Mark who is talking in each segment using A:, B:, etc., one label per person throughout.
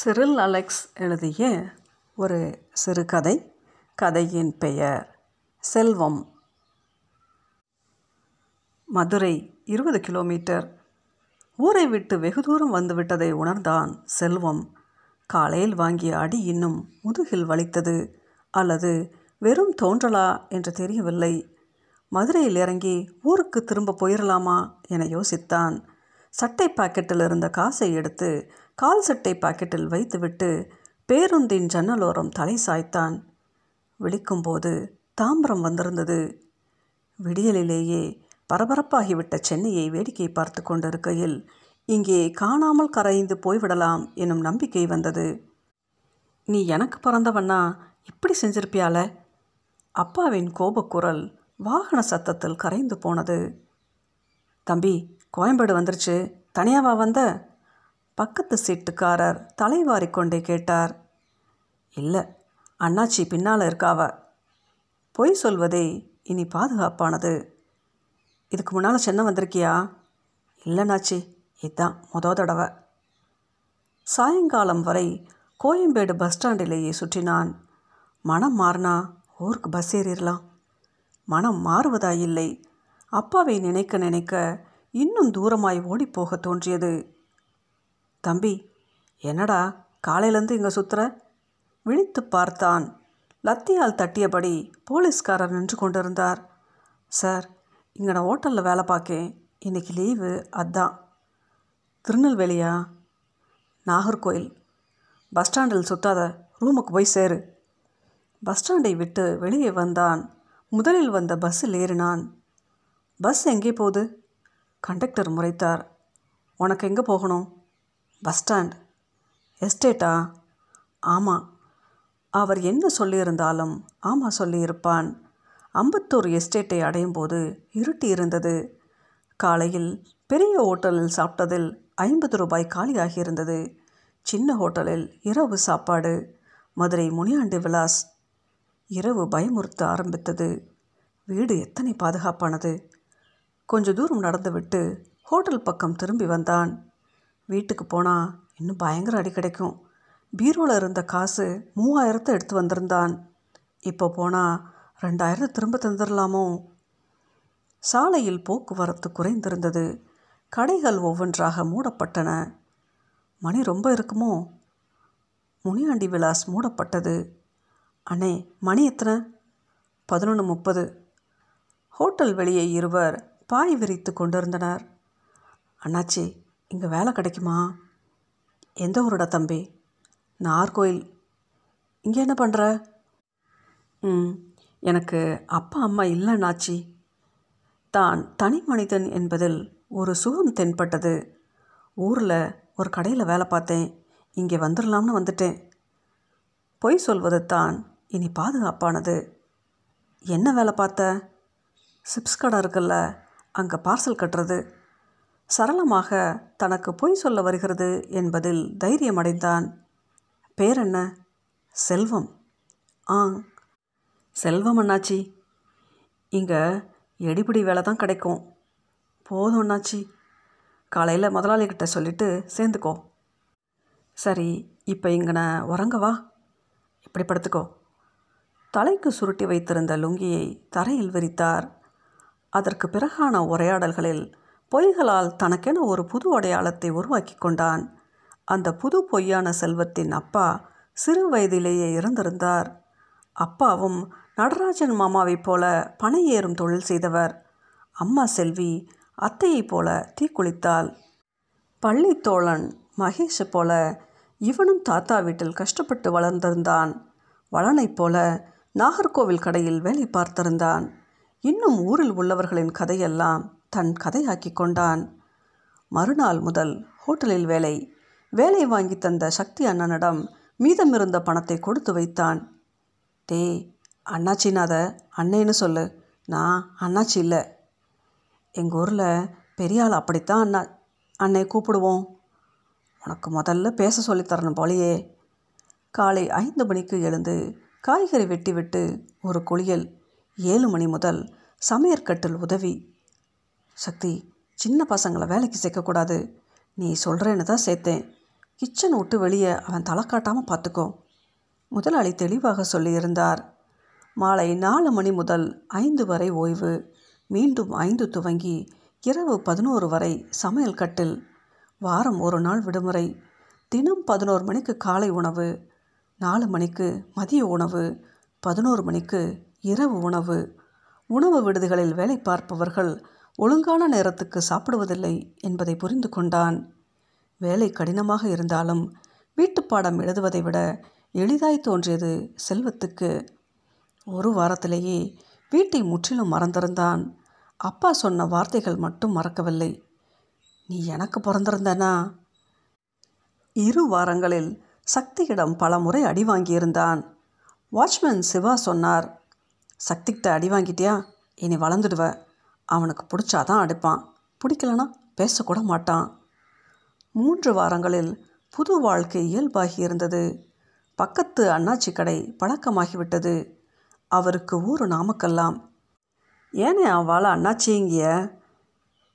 A: Cyril Alex எழுதிய ஒரு சிறுகதை கதையின் பெயர் செல்வம். மதுரை இருபது கிலோமீட்டர். ஊரை விட்டு வெகு தூரம் வந்துவிட்டதை உணர்ந்தான் செல்வம். காலையில் வாங்கிய அடி இன்னும் முதுகில் வலித்தது அல்லது வெறும் தோன்றலா என்று தெரியவில்லை. மதுரையில் இறங்கி ஊருக்கு திரும்ப போயிடலாமா என யோசித்தான். சட்டை பாக்கெட்டில் இருந்த காசை எடுத்து கால் சட்டை பாக்கெட்டில் வைத்துவிட்டு பேருந்தின் ஜன்னலோரம் தலை சாய்த்தான். விழிக்கும்போது தாம்பரம் வந்திருந்தது. விடியலிலேயே பரபரப்பாகிவிட்ட சென்னையை வேடிக்கை பார்த்து கொண்டிருக்கையில் இங்கே காணாமல் கரைந்து போய்விடலாம் எனும் நம்பிக்கை வந்தது. நீ எனக்கு பிறந்தவன்னா இப்படி செஞ்சிருப்பியால? அப்பாவின் கோபக்குரல் வாகன சத்தத்தில் கரைந்து போனது. தம்பி கோயம்பேடு வந்துருச்சு. தனியாவா வந்த? பக்கத்து சீட்டுக்காரர் தலைவாரி கொண்டே கேட்டார். இல்லை அண்ணாச்சி பின்னால் இருக்காவ. பொய் சொல்வதே இனி பாதுகாப்பானது. இதுக்கு முன்னால் சென்னை வந்திருக்கியா? இல்லைண்ணாச்சி இதுதான் மொத தடவை. சாயங்காலம் வரை கோயம்பேடு பஸ் ஸ்டாண்டிலேயே சுற்றினான். மனம் மாறினா ஊருக்கு பஸ் ஏறிடலாம் மனம் மாறுவதா இல்லை. அப்பாவை நினைக்க நினைக்க இன்னும் தூரமாய் ஓடிப்போக தோன்றியது. தம்பி என்னடா காலையிலேருந்து இங்கே சுற்றுற விழித்து பார்த்தான். லத்தியால் தட்டியபடி போலீஸ்காரர் நின்று கொண்டிருந்தார். சார் இங்கே நான் ஹோட்டலில் வேலை பார்க்கேன். இன்றைக்கி லீவு அதான். திருநெல்வேலியா? நாகர்கோயில் பஸ் ஸ்டாண்டில் சுத்தாத ரூமுக்கு போய் சேரு. பஸ் ஸ்டாண்டை விட்டு வெளியே வந்தான். முதலில் வந்த பஸ்ஸில் ஏறினான். பஸ் எங்கே போகுது? கண்டக்டர் முறைத்தார். உனக்கு எங்கே போகணும்? Bus stand. எஸ்டேட்டா? ஆமாம் அவர் என்ன சொல்லியிருந்தாலும் ஆமாம் சொல்லியிருப்பான். அம்பத்தூர் எஸ்டேட்டை அடையும் போது இருட்டி இருந்தது. காலையில் பெரிய ஹோட்டலில் சாப்பிட்டதில் ஐம்பது ரூபாய் காலியாகியிருந்தது. சின்ன ஹோட்டலில் இரவு சாப்பாடு மதுரை முனியாண்டி விலாஸ். இரவு பயமுறுத்த ஆரம்பித்தது. வீடு எத்தனை பாதுகாப்பானது? கொஞ்ச தூரம் நடந்துவிட்டு ஹோட்டல் பக்கம் திரும்பி வந்தான். வீட்டுக்கு போனால் இன்னும் பயங்கர அடி கிடைக்கும். பீரோவில் இருந்த காசு மூவாயிரத்தை எடுத்து வந்திருந்தான். இப்போ போனால் ரெண்டாயிரத்தை திரும்ப தந்துடலாமோ சாலையில் போக்குவரத்து குறைந்திருந்தது. கடைகள் ஒவ்வொன்றாக மூடப்பட்டன. மணி ரொம்ப இருக்குமோ? முனியாண்டி விலாஸ் மூடப்பட்டது. அண்ணே மணி எத்தனை? பதினொன்று முப்பது. ஹோட்டல் வெளியே இருவர் பாய் விரித்து கொண்டிருந்தனர். அண்ணாச்சி இங்கே வேலை கிடைக்குமா? எந்த ஊரோட தம்பி? நார்கோயில் இங்கே என்ன பண்ணுற ம் எனக்கு அப்பா அம்மா இல்லைண்ணாச்சி தான் தனி மனிதன் என்பதில் ஒரு சுகம் தென்பட்டது. ஊரில் ஒரு கடையில் வேலை பார்த்தேன். இங்கே வந்துடலாம்னு வந்துட்டேன். பொய் சொல்வது தான் இனி பாதுகாப்பானது. என்ன வேலை பார்த்த? சிப்ஸ் கடை இருக்குல்ல அங்கே பார்சல் கட்டுறது. சரளமாக தனக்கு பொய் சொல்ல வருகிறது என்பதில் தைரியமடைந்தான். பேரென்ன? செல்வம். ஆ செல்வம் அண்ணாச்சி. இங்கே எடிபிடி வேலை தான் கிடைக்கும். போதும் அண்ணாச்சி. காலையில் முதலாளிகிட்ட சொல்லிவிட்டு சேர்ந்துக்கோ. சரி இப்போ இங்கனை உறங்கவா இப்படி படுத்துக்கோ. தலைக்கு சுருட்டி வைத்திருந்த லுங்கியை தரையில் விரித்தார். அதற்கு பிறகான உரையாடல்களில் பொய்களால் தனக்கென ஒரு புது அடையாளத்தை உருவாக்கி கொண்டான். அந்த புது பொய்யான செல்வத்தின் அப்பா சிறு வயதிலேயே இறந்திருந்தார். அப்பாவும் நடராஜன் மாமாவைப் போல பனை ஏறும் தொழில் செய்தவர். அம்மா செல்வி அத்தையைப் போல தீக்குளித்தாள் பள்ளித்தோழன் மகேஷை போல இவனும் தாத்தா வீட்டில் கஷ்டப்பட்டு வளர்ந்திருந்தான். வளனைப் போல நாகர்கோவில் கடையில் வேலை பார்த்திருந்தான். இன்னும் ஊரில் உள்ளவர்களின் கதையெல்லாம் தன் கதையாக்கி கொண்டான். மறுநாள் முதல் ஹோட்டலில் வேலை. வேலை வாங்கி தந்த சக்தி அண்ணனிடம் மீதமிருந்த பணத்தை கொடுத்து வைத்தான். டேய் அண்ணாச்சினாத அண்ணேன்னு சொல்லு. நான் அண்ணாச்சி இல்லை. எங்கள் ஊரில் பெரிய ஆள் அப்படித்தான் அண்ணா. அன்னை கூப்பிடுவோம். உனக்கு முதல்ல பேச சொல்லித்தரணும் போலையே. காலை ஐந்து மணிக்கு எழுந்து காய்கறி வெட்டி விட்டு ஒரு குளியல் ஏழு மணி முதல் சமையற்கட்டில் உதவி. சக்தி சின்ன பசங்களை வேலைக்கு சேர்க்கக்கூடாது. நீ சொல்கிறேன்னு தான் சேர்த்தேன். கிச்சன் விட்டு வெளியே அவன் தலை காட்டாமல் பார்த்துக்கோ. முதலாளி தெளிவாக சொல்லியிருந்தார். மாலை நாலு மணி முதல் ஐந்து வரை ஓய்வு. மீண்டும் ஐந்து துவங்கி இரவு பதினோரு வரை சமையல் கட்டில். வாரம் ஒரு நாள் விடுமுறை. தினம் பதினோரு மணிக்கு காலை உணவு. நாலு மணிக்கு மதிய உணவு. பதினோரு மணிக்கு இரவு உணவு. உணவு விடுதிகளில் வேலை பார்ப்பவர்கள் ஒழுங்கான நேரத்துக்கு சாப்பிடுவதில்லை என்பதை புரிந்து கொண்டான். வேலை கடினமாக இருந்தாலும் வீட்டுப்பாடம் எழுதுவதை விட எளிதாய் தோன்றியது செல்வத்துக்கு. ஒரு வாரத்திலேயே வீட்டை முற்றிலும் மறந்திருந்தான். அப்பா சொன்ன வார்த்தைகள் மட்டும் மறக்கவில்லை. நீ எனக்கு பிறந்திருந்தனா? இரு வாரங்களில் சக்தியிடம் பல முறை அடி வாங்கியிருந்தான். வாட்ச்மேன் சிவா சொன்னார் சக்திக்கிட்ட அடி வாங்கிட்டியா? இனி வளர்ந்துடுவேன் அவனுக்கு பிடிச்சாதான் அடுப்பான். பிடிக்கலனா பேசக்கூட மாட்டான். மூன்று வாரங்களில் புது வாழ்க்கை இயல்பாகி இருந்தது. பக்கத்து அண்ணாச்சி கடை பழக்கமாகிவிட்டது. அவருக்கு ஊர் நாமக்கல்லாம். ஏனே அவளை அண்ணாச்சிங்கிய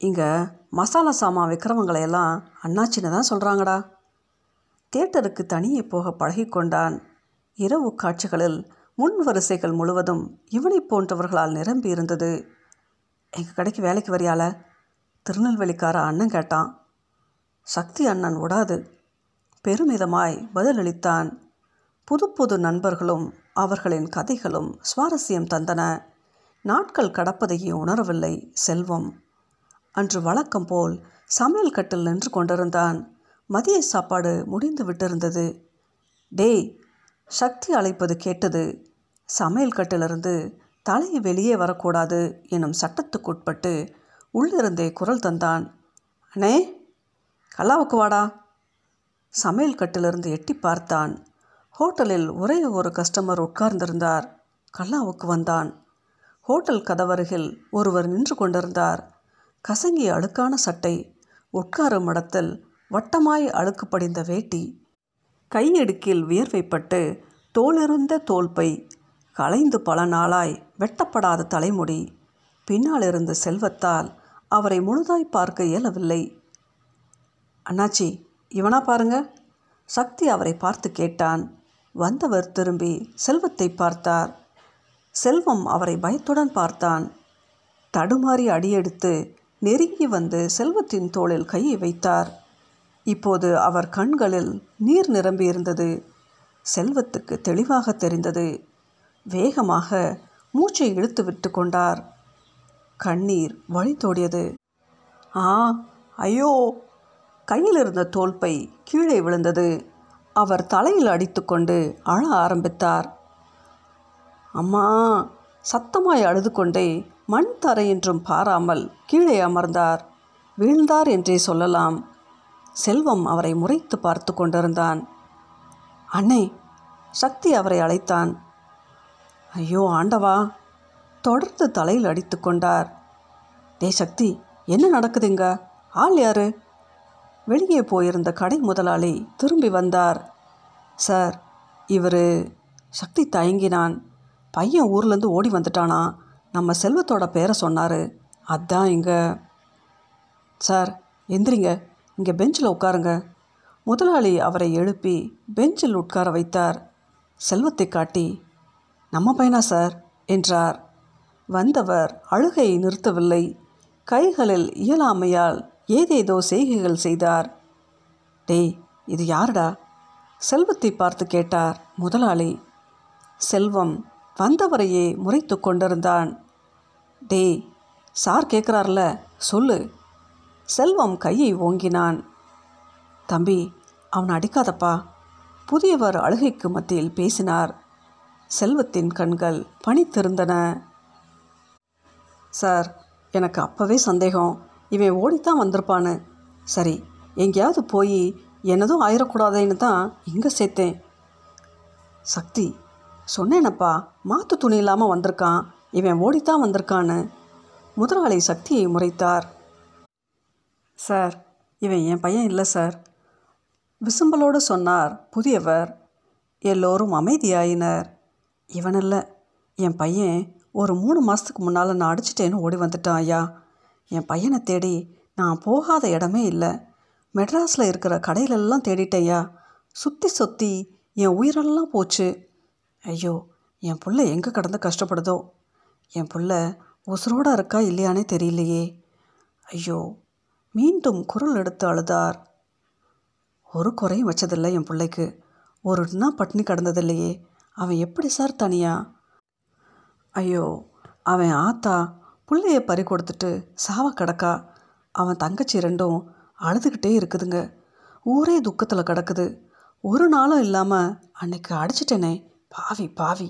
A: இங்கே? மசாலா சாமான் விற்கிறவங்களையெல்லாம் அண்ணாச்சின்னு தான் சொல்கிறாங்கடா தேட்டருக்கு தனியே போக பழகிக்கொண்டான். இரவு காட்சிகளில் முன் வரிசைகள் முழுவதும் இவனை போன்றவர்களால் நிரம்பி இருந்தது எங்கள் கடைக்கு வேலைக்கு வரியால? திருநெல்வேலிக்கார அண்ணன் கேட்டான். சக்தி அண்ணன் விடாது பெருமிதமாய் பதிலளித்தான். புது புது நண்பர்களும் அவர்களின் கதைகளும் சுவாரஸ்யம் தந்தன. நாட்கள் கடப்பதையே உணரவில்லை செல்வம். அன்று வழக்கம் போல் சமையல் கட்டில் நின்று கொண்டிருந்தான். மதிய சாப்பாடு முடிந்து விட்டிருந்தது. டேய் சக்தி அழைப்பது கேட்டது. சமையல் கட்டிலிருந்து தலை வெளியே வரக்கூடாது எனும் சட்டத்துக்குட்பட்டு உள்ளிருந்தே குரல் தந்தான். அண்ணே கல்லாவுக்கு வாடா. சமையல் கட்டிலிருந்து எட்டி பார்த்தான். ஹோட்டலில் ஒரே ஒரு கஸ்டமர் உட்கார்ந்திருந்தார். கல்லாவுக்கு வந்தான். ஹோட்டல் கதவருகில் ஒருவர் நின்று கொண்டிருந்தார். கசங்கிய அழுக்கான சட்டை உட்காரும் இடத்தில் வட்டமாய் அழுக்கு படிந்த வேட்டி கையெடுக்கில் வியர்வைப்பட்டு தோலிருந்த தோல்பை களைந்து பல நாளாய் வெட்டப்படாத தலைமுடி. பின்னால் இருந்த செல்வத்தால் அவரை முழுதாய் பார்க்க இயலவில்லை. அண்ணாச்சி இவனா பாருங்க. சக்தி அவரை பார்த்து கேட்டான். வந்தவர் திரும்பி செல்வத்தை பார்த்தார். செல்வம் அவரை பயத்துடன் பார்த்தான். தடுமாறி அடியெடுத்து நெருங்கி வந்து செல்வத்தின் தோளில் கையை வைத்தார். இப்போது அவர் கண்களில் நீர் நிரம்பியிருந்தது. செல்வத்துக்கு தெளிவாக தெரிந்தது. வேகமாக மூச்சை இழுத்து விட்டு கொண்டார். கண்ணீர் வழி தோடியது. ஆ ஐயோ! கையில் இருந்த தோல்பை கீழே விழுந்தது. அவர் தலையில் அடித்துக்கொண்டு அழ ஆரம்பித்தார். அம்மா! சத்தமாய் அழுது கொண்டே மண் தரை என்றும் பாராமல் கீழே அமர்ந்தார். வீழ்ந்தார் என்றே சொல்லலாம். செல்வம் அவரை முறைத்து பார்த்து கொண்டிருந்தான். அண்ணே சக்தி அவரை அழைத்தான். ஐயோ ஆண்டவா. தொடர்ந்து தலையில் அடித்து கொண்டார். டே சக்தி என்ன நடக்குதுங்க? ஆள் யாரு? வெளியே போயிருந்த கடை முதலாளி திரும்பி வந்தார். சார் இவர் சக்தி தயங்கினான். பையன் ஊர்லேருந்து ஓடி வந்துட்டானா? நம்ம செல்வத்தோட பேரை சொன்னார். அதான் இங்கே. சார் எந்திரிங்க. இங்கே பெஞ்சில் உட்காருங்க. முதலாளி அவரை எழுப்பி பெஞ்சில் உட்கார வைத்தார். செல்வத்தை காட்டி நம்ம பையனா சார்? என்றார். வந்தவர் அழுகையை நிறுத்தவில்லை. கைகளில் இயலாமையால் ஏதேதோ செய்கைகள் செய்தார். டேய் இது யாருடா? செல்வத்தை பார்த்து கேட்டார் முதலாளி. செல்வம் வந்தவரையே முறைத்து கொண்டிருந்தான். டேய் சார் கேட்குறார்ல சொல்லு. செல்வம் கையை ஓங்கினான். தம்பி அவனை அடிக்காதப்பா. புதியவர் அழுகைக்கு மத்தியில் பேசினார். செல்வத்தின் கண்கள் பணித்திருந்தன சார் எனக்கு அப்போவே சந்தேகம். இவன் ஓடித்தான் வந்திருப்பான்னு. சரி எங்கேயாவது போய் என்னதும் ஆயிடக்கூடாதுன்னு தான் இங்கே சேர்த்தேன். சக்தி சொன்னேனப்பா மாற்று துணி இல்லாமல் வந்திருக்கான். இவன் ஓடித்தான் வந்திருக்கான்னு. முதலாளி சக்தியை முறைத்தார். சார் இவன் என் பையன் இல்லை சார். விசும்பலோடு சொன்னார் புதியவர். எல்லோரும் அமைதியாயினர். இவன் இல்லை என் பையன் ஒரு மூணு மாதத்துக்கு முன்னால் நான் அடிச்சிட்டேன்னு ஓடி வந்துட்டான் ஐயா. என் பையனை தேடி நான் போகாத இடமே இல்லை. மெட்ராஸில் இருக்கிற கடையிலெல்லாம் தேடிட்டேயா சுற்றி சுற்றி என் உயிரெல்லாம் போச்சு. ஐயோ என் புள்ள எங்கே கடந்து கஷ்டப்படுதோ? என் புள்ள உசுரோடு இருக்கா இல்லையானே தெரியலையே. ஐயோ மீண்டும் குரல் எடுத்து அழுதார். ஒரு குறையும் வச்சதில்லை என் பிள்ளைக்கு. ஒரு நாள் பட்டினி கடந்ததில்லையே. அவன் எப்படி சார் தனியா? ஐயோ அவன் ஆத்தா பிள்ளைய பறி கொடுத்துட்டு சாவ கிடக்கா. அவன் தங்கச்சி ரெண்டும் அழுதுகிட்டே இருக்குதுங்க. ஊரே துக்கத்தில் கிடக்குது. ஒரு நாளும் இல்லாமல் அன்னைக்கு அடிச்சிட்டேனே பாவி பாவி.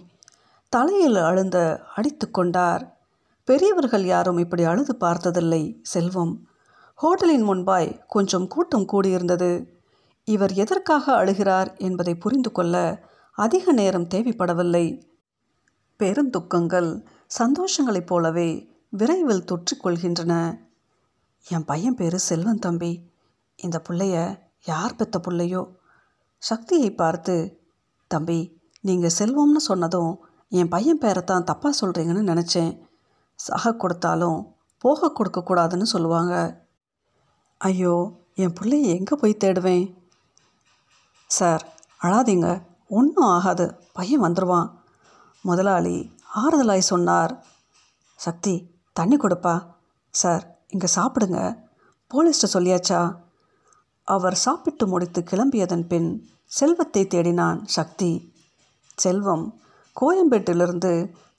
A: தலையில் அழுந்த அடித்து கொண்டார். பெரியவர்கள் யாரும் இப்படி அழுது பார்த்ததில்லை செல்வம். ஹோட்டலின் முன்பாய் கொஞ்சம் கூட்டம் கூடியிருந்தது. இவர் எதற்காக அழுகிறார் என்பதை புரிந்து கொள்ள அதிக நேரம் தேவைப்படவில்லை. பெருந்துக்கங்கள் சந்தோஷங்களைப் போலவே விரைவில் தொற்றிக்கொள்கின்றன என் பையன் பேர் செல்வன் தம்பி. இந்த பிள்ளைய யார் பெத்த பிள்ளையோ? சக்தியை பார்த்து தம்பி நீங்கள் செல்வம்னு சொன்னதும் என் பையன் பேரை தான் தப்பாக சொல்கிறீங்கன்னு நினச்சேன். சக கொடுத்தாலும் போக கொடுக்கக்கூடாதுன்னு சொல்லுவாங்க. ஐயோ என் பிள்ளைய எங்கே போய் தேடுவேன்? சார் அழாதீங்க. ஒன்றும் ஆகாது. பையன் வந்துடுவான் முதலாளி ஆறுதலாய் சொன்னார். சக்தி தண்ணி கொடுப்பா. சார் இங்கே சாப்பிடுங்க. போலீஸ்ட்ட சொல்லியாச்சா? அவர் சாப்பிட்டு முடித்து கிளம்பியதன் பின் செல்வத்தை தேடினான் சக்தி. செல்வம் கோயம்பேட்டிலிருந்து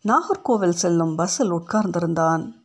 A: நாகர்கோவில் செல்லும் பஸ்ஸில் உட்கார்ந்திருந்தான்.